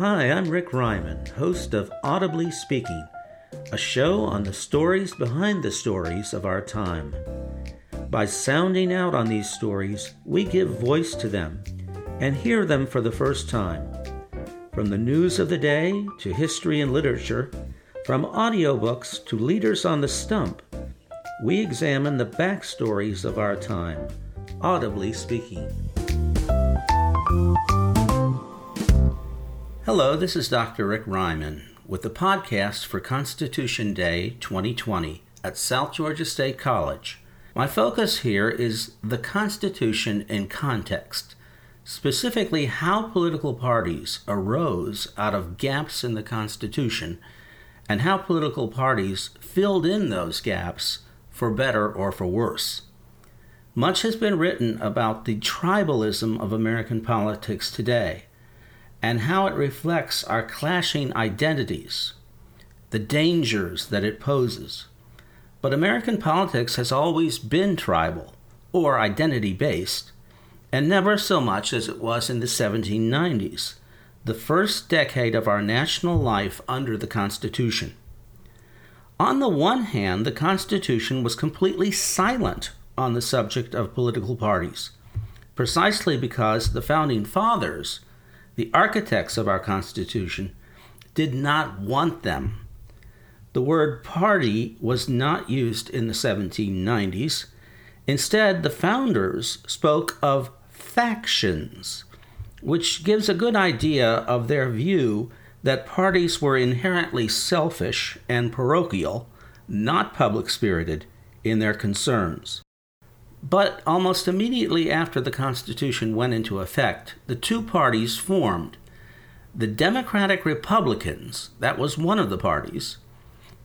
Hi, I'm Rick Reiman, host of Audibly Speaking, a show on the stories behind the stories of our time. By sounding out on these stories, we give voice to them and hear them for the first time. From the news of the day to history and literature, from audiobooks to leaders on the stump, we examine the backstories of our time, audibly speaking. Hello, this is Dr. Rick Reiman with the podcast for Constitution Day 2020 at South Georgia State College. My focus here is the Constitution in context, specifically how political parties arose out of gaps in the Constitution and how political parties filled in those gaps for better or for worse. Much has been written about the tribalism of American politics today and how it reflects our clashing identities, the dangers that it poses. But American politics has always been tribal or identity based, and never so much as it was in the 1790s, the first decade of our national life under the Constitution. On the one hand, the Constitution was completely silent on the subject of political parties, precisely because the Founding Fathers the architects of our Constitution did not want them. The word party was not used in the 1790s. Instead, the founders spoke of factions, which gives a good idea of their view that parties were inherently selfish and parochial, not public spirited in their concerns. But almost immediately after the Constitution went into effect, the two parties formed. The Democratic Republicans, that was one of the parties,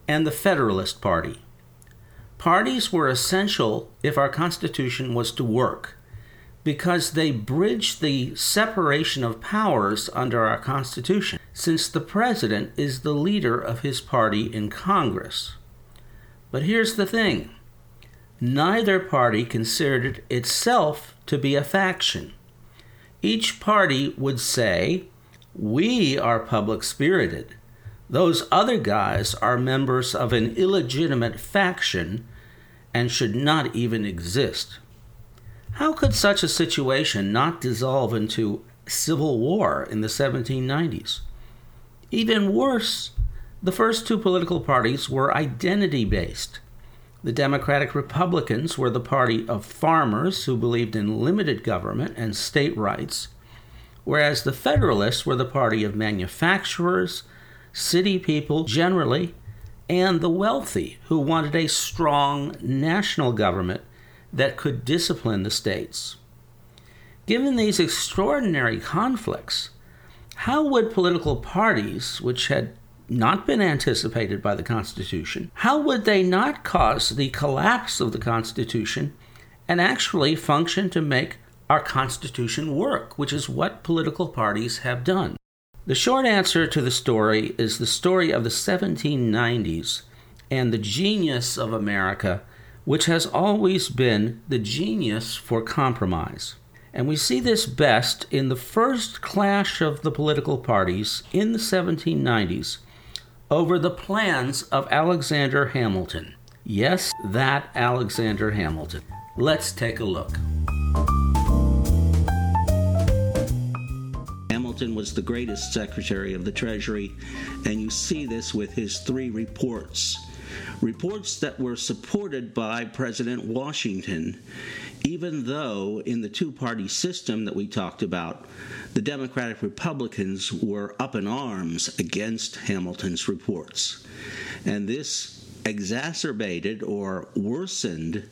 and the Federalist Party. Parties were essential if our Constitution was to work because they bridged the separation of powers under our Constitution, since the President is the leader of his party in Congress. But here's the thing neither party considered itself to be a faction. Each party would say, We are public spirited. Those other guys are members of an illegitimate faction and should not even exist. How could such a situation not dissolve into civil war in the 1790s? Even worse, the first two political parties were identity based. The Democratic Republicans were the party of farmers who believed in limited government and state rights, whereas the Federalists were the party of manufacturers, city people generally, and the wealthy who wanted a strong national government that could discipline the states. Given these extraordinary conflicts, how would political parties, which had not been anticipated by the Constitution, how would they not cause the collapse of the Constitution and actually function to make our Constitution work, which is what political parties have done? The short answer to the story is the story of the 1790s and the genius of America, which has always been the genius for compromise. And we see this best in the first clash of the political parties in the 1790s over the plans of Alexander Hamilton. Yes, that Alexander Hamilton. Let's take a look. Hamilton was the greatest Secretary of the Treasury, and you see this with his three reports. Reports that were supported by President Washington, even though in the two party system that we talked about, the Democratic Republicans were up in arms against Hamilton's reports. And this exacerbated or worsened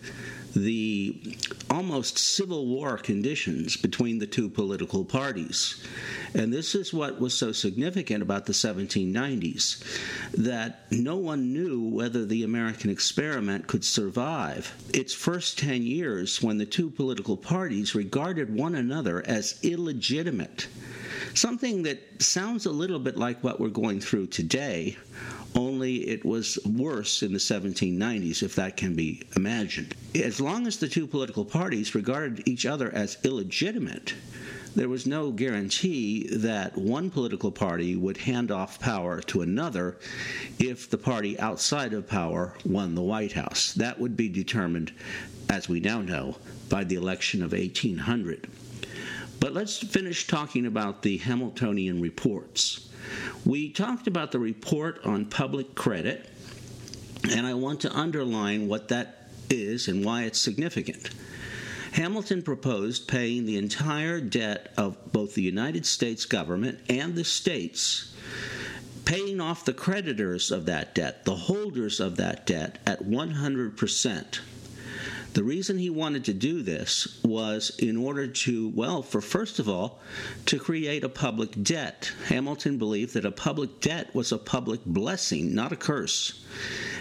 the almost civil war conditions between the two political parties. And this is what was so significant about the 1790s that no one knew whether the American experiment could survive its first 10 years when the two political parties regarded one another as illegitimate. Something that sounds a little bit like what we're going through today, only it was worse in the 1790s, if that can be imagined. As long as the two political parties regarded each other as illegitimate, there was no guarantee that one political party would hand off power to another if the party outside of power won the White House. That would be determined, as we now know, by the election of 1800. But let's finish talking about the Hamiltonian reports. We talked about the report on public credit, and I want to underline what that is and why it's significant. Hamilton proposed paying the entire debt of both the United States government and the states, paying off the creditors of that debt, the holders of that debt, at 100%. The reason he wanted to do this was in order to, well, for first of all, to create a public debt. Hamilton believed that a public debt was a public blessing, not a curse.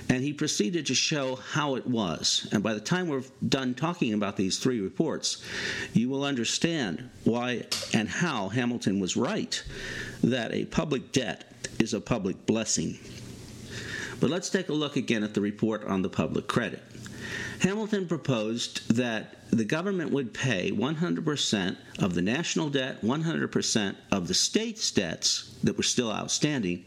And he proceeded to show how it was. And by the time we're done talking about these three reports, you will understand why and how Hamilton was right that a public debt is a public blessing. But let's take a look again at the report on the public credit. Hamilton proposed that the government would pay 100% of the national debt, 100% of the state's debts that were still outstanding,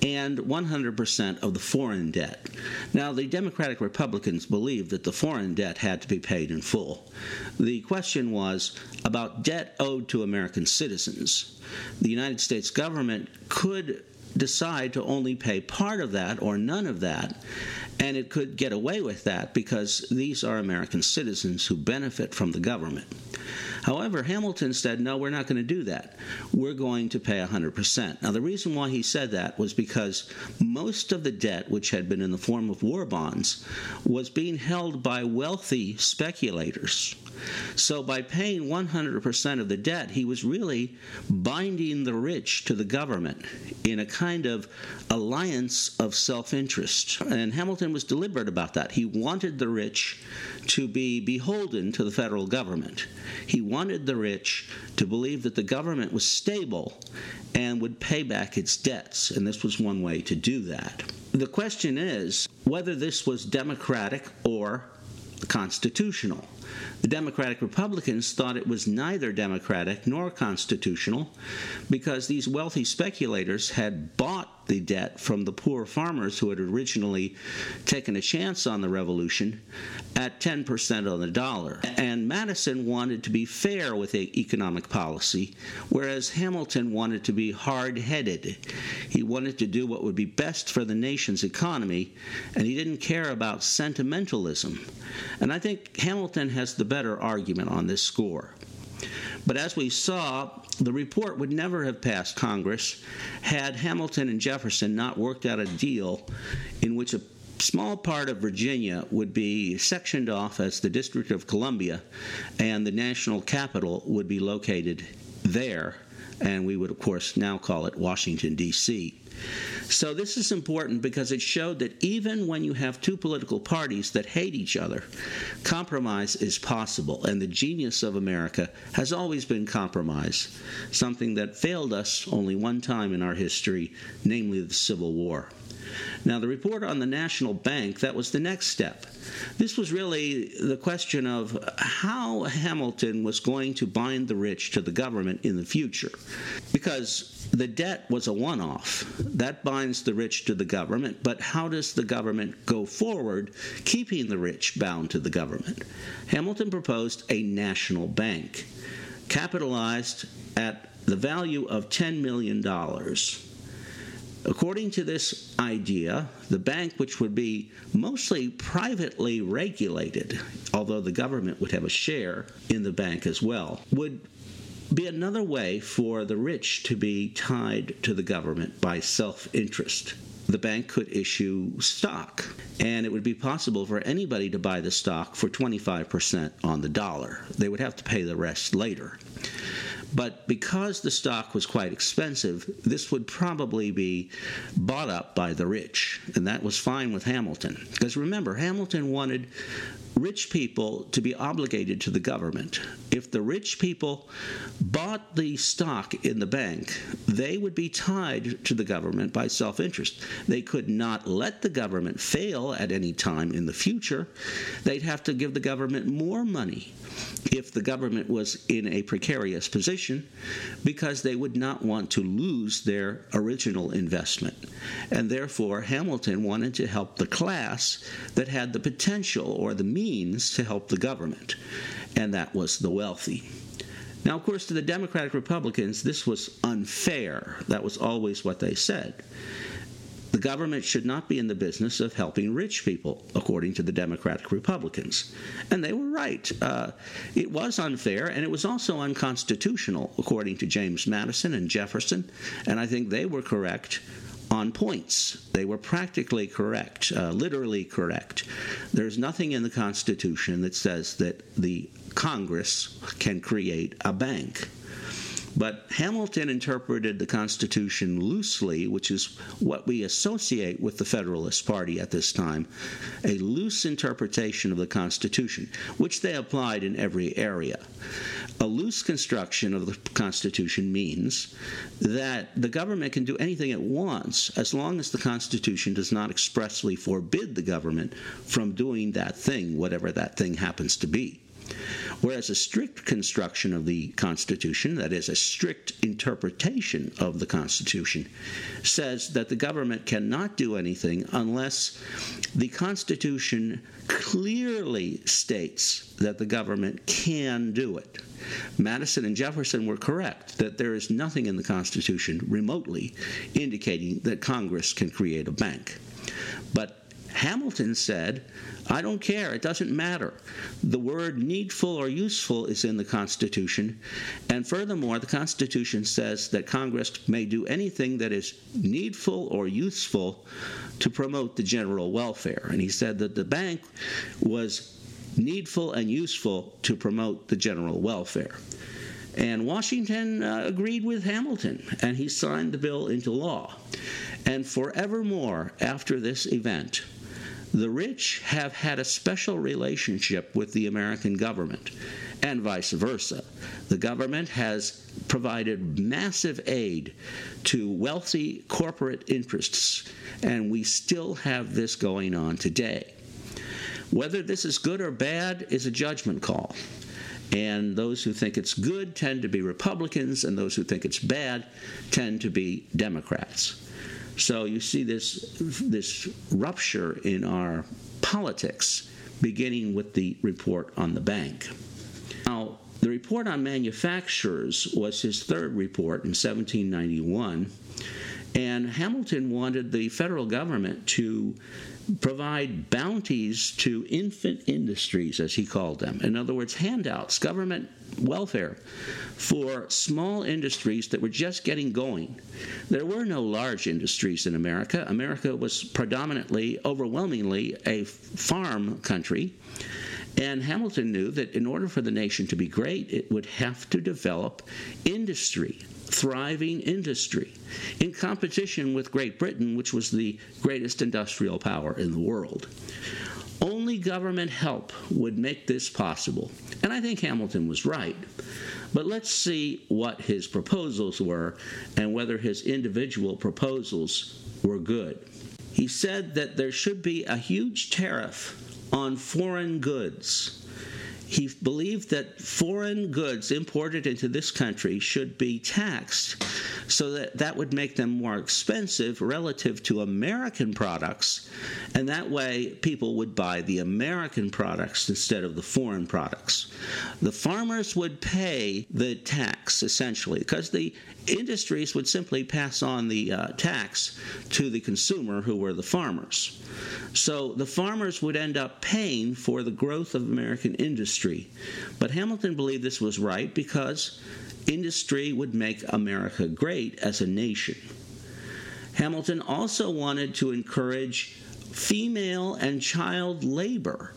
and 100% of the foreign debt. Now, the Democratic Republicans believed that the foreign debt had to be paid in full. The question was about debt owed to American citizens. The United States government could decide to only pay part of that or none of that, and it could get away with that because these are American citizens who benefit from the government. However, Hamilton said, no, we're not going to do that. We're going to pay 100%. Now, the reason why he said that was because most of the debt, which had been in the form of war bonds, was being held by wealthy speculators. So, by paying 100% of the debt, he was really binding the rich to the government in a kind of alliance of self interest. And Hamilton was deliberate about that. He wanted the rich to be beholden to the federal government. He wanted the rich to believe that the government was stable and would pay back its debts, and this was one way to do that. The question is whether this was democratic or constitutional. The Democratic Republicans thought it was neither democratic nor constitutional because these wealthy speculators had bought the debt from the poor farmers who had originally taken a chance on the revolution at 10% on the dollar. And Madison wanted to be fair with economic policy, whereas Hamilton wanted to be hard headed. He wanted to do what would be best for the nation's economy, and he didn't care about sentimentalism. And I think Hamilton has the better argument on this score. But as we saw, the report would never have passed Congress had Hamilton and Jefferson not worked out a deal in which a small part of Virginia would be sectioned off as the District of Columbia, and the national capital would be located there, and we would, of course, now call it Washington, D.C. So, this is important because it showed that even when you have two political parties that hate each other, compromise is possible. And the genius of America has always been compromise, something that failed us only one time in our history, namely the Civil War. Now, the report on the National Bank, that was the next step. This was really the question of how Hamilton was going to bind the rich to the government in the future. Because the debt was a one off. That binds the rich to the government, but how does the government go forward keeping the rich bound to the government? Hamilton proposed a national bank, capitalized at the value of $10 million. According to this idea, the bank, which would be mostly privately regulated, although the government would have a share in the bank as well, would be another way for the rich to be tied to the government by self interest. The bank could issue stock, and it would be possible for anybody to buy the stock for 25% on the dollar. They would have to pay the rest later. But because the stock was quite expensive, this would probably be bought up by the rich. And that was fine with Hamilton. Because remember, Hamilton wanted rich people to be obligated to the government. If the rich people bought the stock in the bank, they would be tied to the government by self interest. They could not let the government fail at any time in the future. They'd have to give the government more money if the government was in a precarious position because they would not want to lose their original investment. And therefore, Hamilton wanted to help the class that had the potential or the means to help the government, and that was the wealthy. Now, of course, to the Democratic Republicans, this was unfair. That was always what they said. The government should not be in the business of helping rich people, according to the Democratic Republicans. And they were right. Uh, it was unfair, and it was also unconstitutional, according to James Madison and Jefferson. And I think they were correct on points. They were practically correct, uh, literally correct. There's nothing in the Constitution that says that the Congress can create a bank. But Hamilton interpreted the Constitution loosely, which is what we associate with the Federalist Party at this time a loose interpretation of the Constitution, which they applied in every area. A loose construction of the Constitution means that the government can do anything it wants as long as the Constitution does not expressly forbid the government from doing that thing, whatever that thing happens to be. Whereas a strict construction of the Constitution, that is, a strict interpretation of the Constitution, says that the government cannot do anything unless the Constitution clearly states that the government can do it. Madison and Jefferson were correct that there is nothing in the Constitution remotely indicating that Congress can create a bank. But Hamilton said, I don't care, it doesn't matter. The word needful or useful is in the Constitution, and furthermore, the Constitution says that Congress may do anything that is needful or useful to promote the general welfare. And he said that the bank was needful and useful to promote the general welfare. And Washington uh, agreed with Hamilton, and he signed the bill into law. And forevermore after this event, the rich have had a special relationship with the American government, and vice versa. The government has provided massive aid to wealthy corporate interests, and we still have this going on today. Whether this is good or bad is a judgment call. And those who think it's good tend to be Republicans, and those who think it's bad tend to be Democrats. So you see this, this rupture in our politics beginning with the report on the bank. Now, the report on manufacturers was his third report in 1791, and Hamilton wanted the federal government to provide bounties to infant industries, as he called them. In other words, handouts, government welfare for small industries that were just getting going. There were no large industries in America. America was predominantly, overwhelmingly, a farm country. And Hamilton knew that in order for the nation to be great, it would have to develop industry, thriving industry, in competition with Great Britain, which was the greatest industrial power in the world. Only government help would make this possible. And I think Hamilton was right. But let's see what his proposals were and whether his individual proposals were good. He said that there should be a huge tariff on foreign goods he believed that foreign goods imported into this country should be taxed so that that would make them more expensive relative to American products, and that way people would buy the American products instead of the foreign products. The farmers would pay the tax essentially because the industries would simply pass on the uh, tax to the consumer who were the farmers. So the farmers would end up paying for the growth of American industry. But Hamilton believed this was right because industry would make America great as a nation. Hamilton also wanted to encourage female and child labor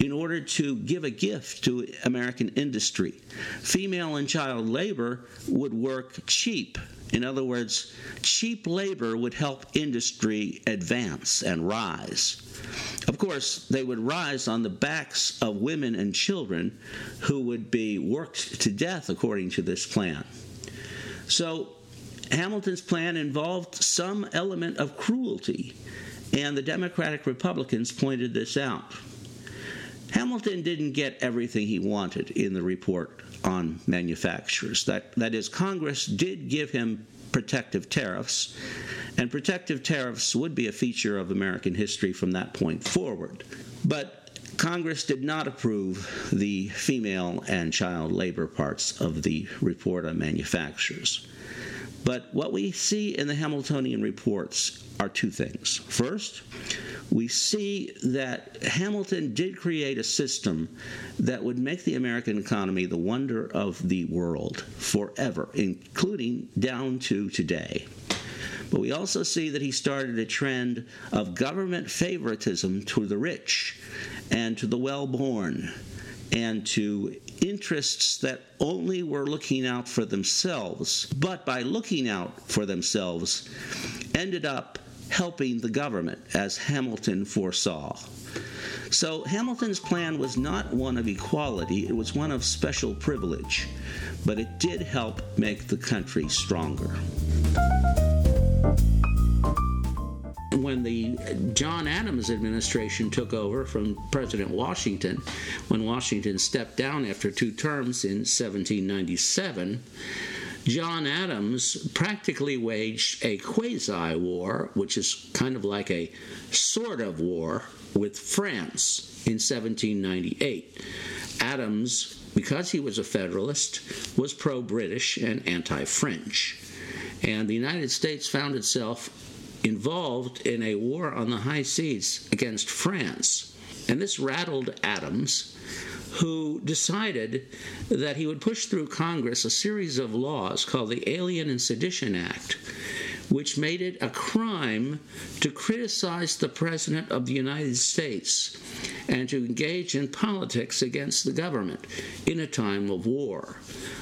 in order to give a gift to American industry. Female and child labor would work cheap. In other words, cheap labor would help industry advance and rise. Of course, they would rise on the backs of women and children who would be worked to death according to this plan. So, Hamilton's plan involved some element of cruelty, and the Democratic Republicans pointed this out. Hamilton didn't get everything he wanted in the report on manufacturers. That, that is, Congress did give him protective tariffs, and protective tariffs would be a feature of American history from that point forward. But Congress did not approve the female and child labor parts of the report on manufacturers. But what we see in the Hamiltonian reports are two things. First, we see that Hamilton did create a system that would make the American economy the wonder of the world forever, including down to today. But we also see that he started a trend of government favoritism to the rich and to the well born and to interests that only were looking out for themselves, but by looking out for themselves, ended up helping the government, as Hamilton foresaw. So Hamilton's plan was not one of equality, it was one of special privilege, but it did help make the country stronger when the uh, John Adams administration took over from President Washington, when Washington stepped down after two terms in 1797, John Adams practically waged a quasi war, which is kind of like a sort of war, with France in 1798. Adams, because he was a Federalist, was pro British and anti French. And the United States found itself involved in a war on the high seas against France. And this rattled Adams, who decided that he would push through Congress a series of laws called the Alien and Sedition Act, which made it a crime to criticize the President of the United States and to engage in politics against the government in a time of war.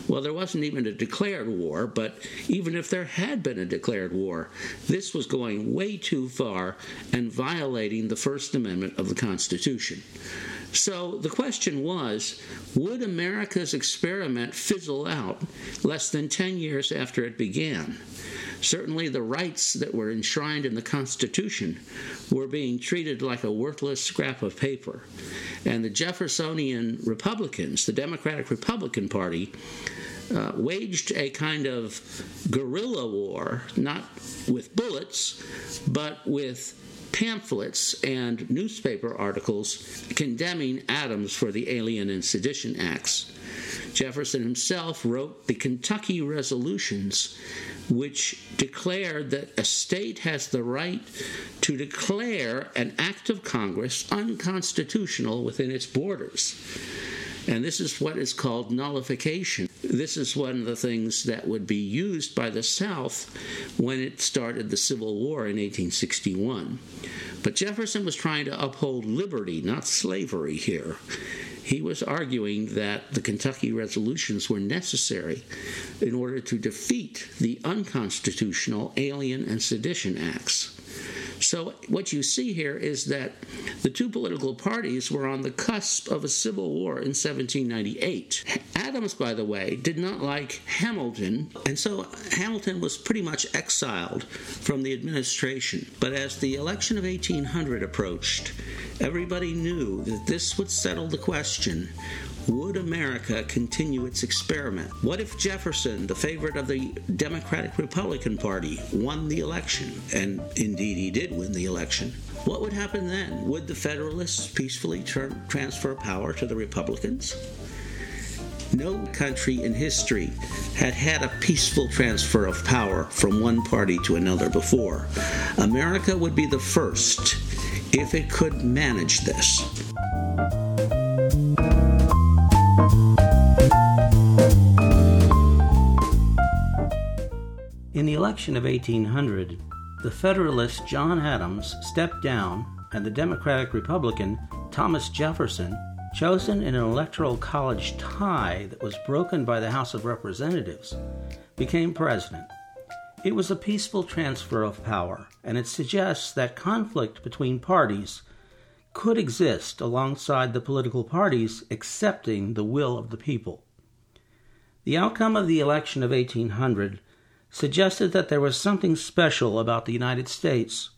Well, there wasn't even a declared war, but even if there had been a declared war, this was going way too far and violating the First Amendment of the Constitution. So the question was would America's experiment fizzle out less than 10 years after it began? Certainly, the rights that were enshrined in the Constitution were being treated like a worthless scrap of paper. And the Jeffersonian Republicans, the Democratic Republican Party, uh, waged a kind of guerrilla war, not with bullets, but with pamphlets and newspaper articles condemning Adams for the Alien and Sedition Acts. Jefferson himself wrote the Kentucky Resolutions, which declared that a state has the right to declare an act of Congress unconstitutional within its borders. And this is what is called nullification. This is one of the things that would be used by the South when it started the Civil War in 1861. But Jefferson was trying to uphold liberty, not slavery here. He was arguing that the Kentucky resolutions were necessary in order to defeat the unconstitutional Alien and Sedition Acts. So, what you see here is that the two political parties were on the cusp of a civil war in 1798. Adams, by the way, did not like Hamilton, and so Hamilton was pretty much exiled from the administration. But as the election of 1800 approached, everybody knew that this would settle the question would America continue its experiment? What if Jefferson, the favorite of the Democratic Republican Party, won the election? And indeed, he did win the election. What would happen then? Would the Federalists peacefully turn, transfer power to the Republicans? No country in history had had a peaceful transfer of power from one party to another before. America would be the first if it could manage this. Election of 1800, the Federalist John Adams stepped down and the Democratic Republican Thomas Jefferson, chosen in an electoral college tie that was broken by the House of Representatives, became president. It was a peaceful transfer of power, and it suggests that conflict between parties could exist alongside the political parties accepting the will of the people. The outcome of the election of 1800 suggested that there was something special about the United States,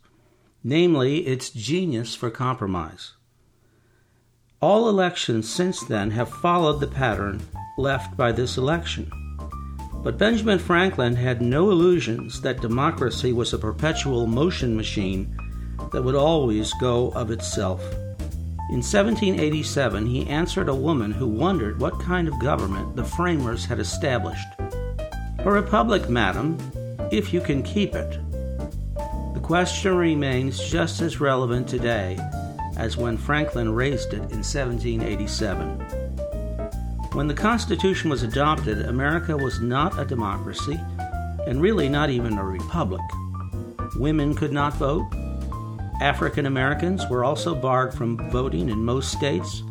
namely its genius for compromise. All elections since then have followed the pattern left by this election. But Benjamin Franklin had no illusions that democracy was a perpetual motion machine that would always go of itself. In 1787, he answered a woman who wondered what kind of government the framers had established. A republic, madam, if you can keep it. The question remains just as relevant today as when Franklin raised it in 1787. When the Constitution was adopted, America was not a democracy, and really not even a republic. Women could not vote. African Americans were also barred from voting in most states,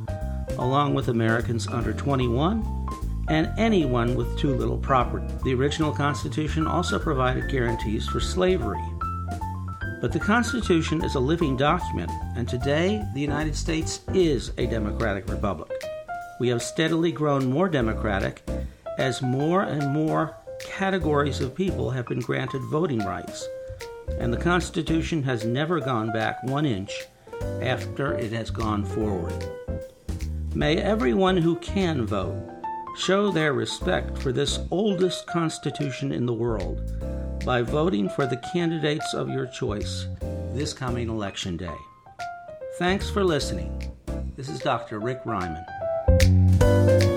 along with Americans under 21 and anyone with too little property. The original Constitution also provided guarantees for slavery. But the Constitution is a living document, and today the United States is a democratic republic we have steadily grown more democratic as more and more categories of people have been granted voting rights. And the Constitution has never gone back one inch after it has gone forward. May everyone who can vote show their respect for this oldest Constitution in the world by voting for the candidates of your choice this coming election day. Thanks for listening. This is Dr. Rick Reiman.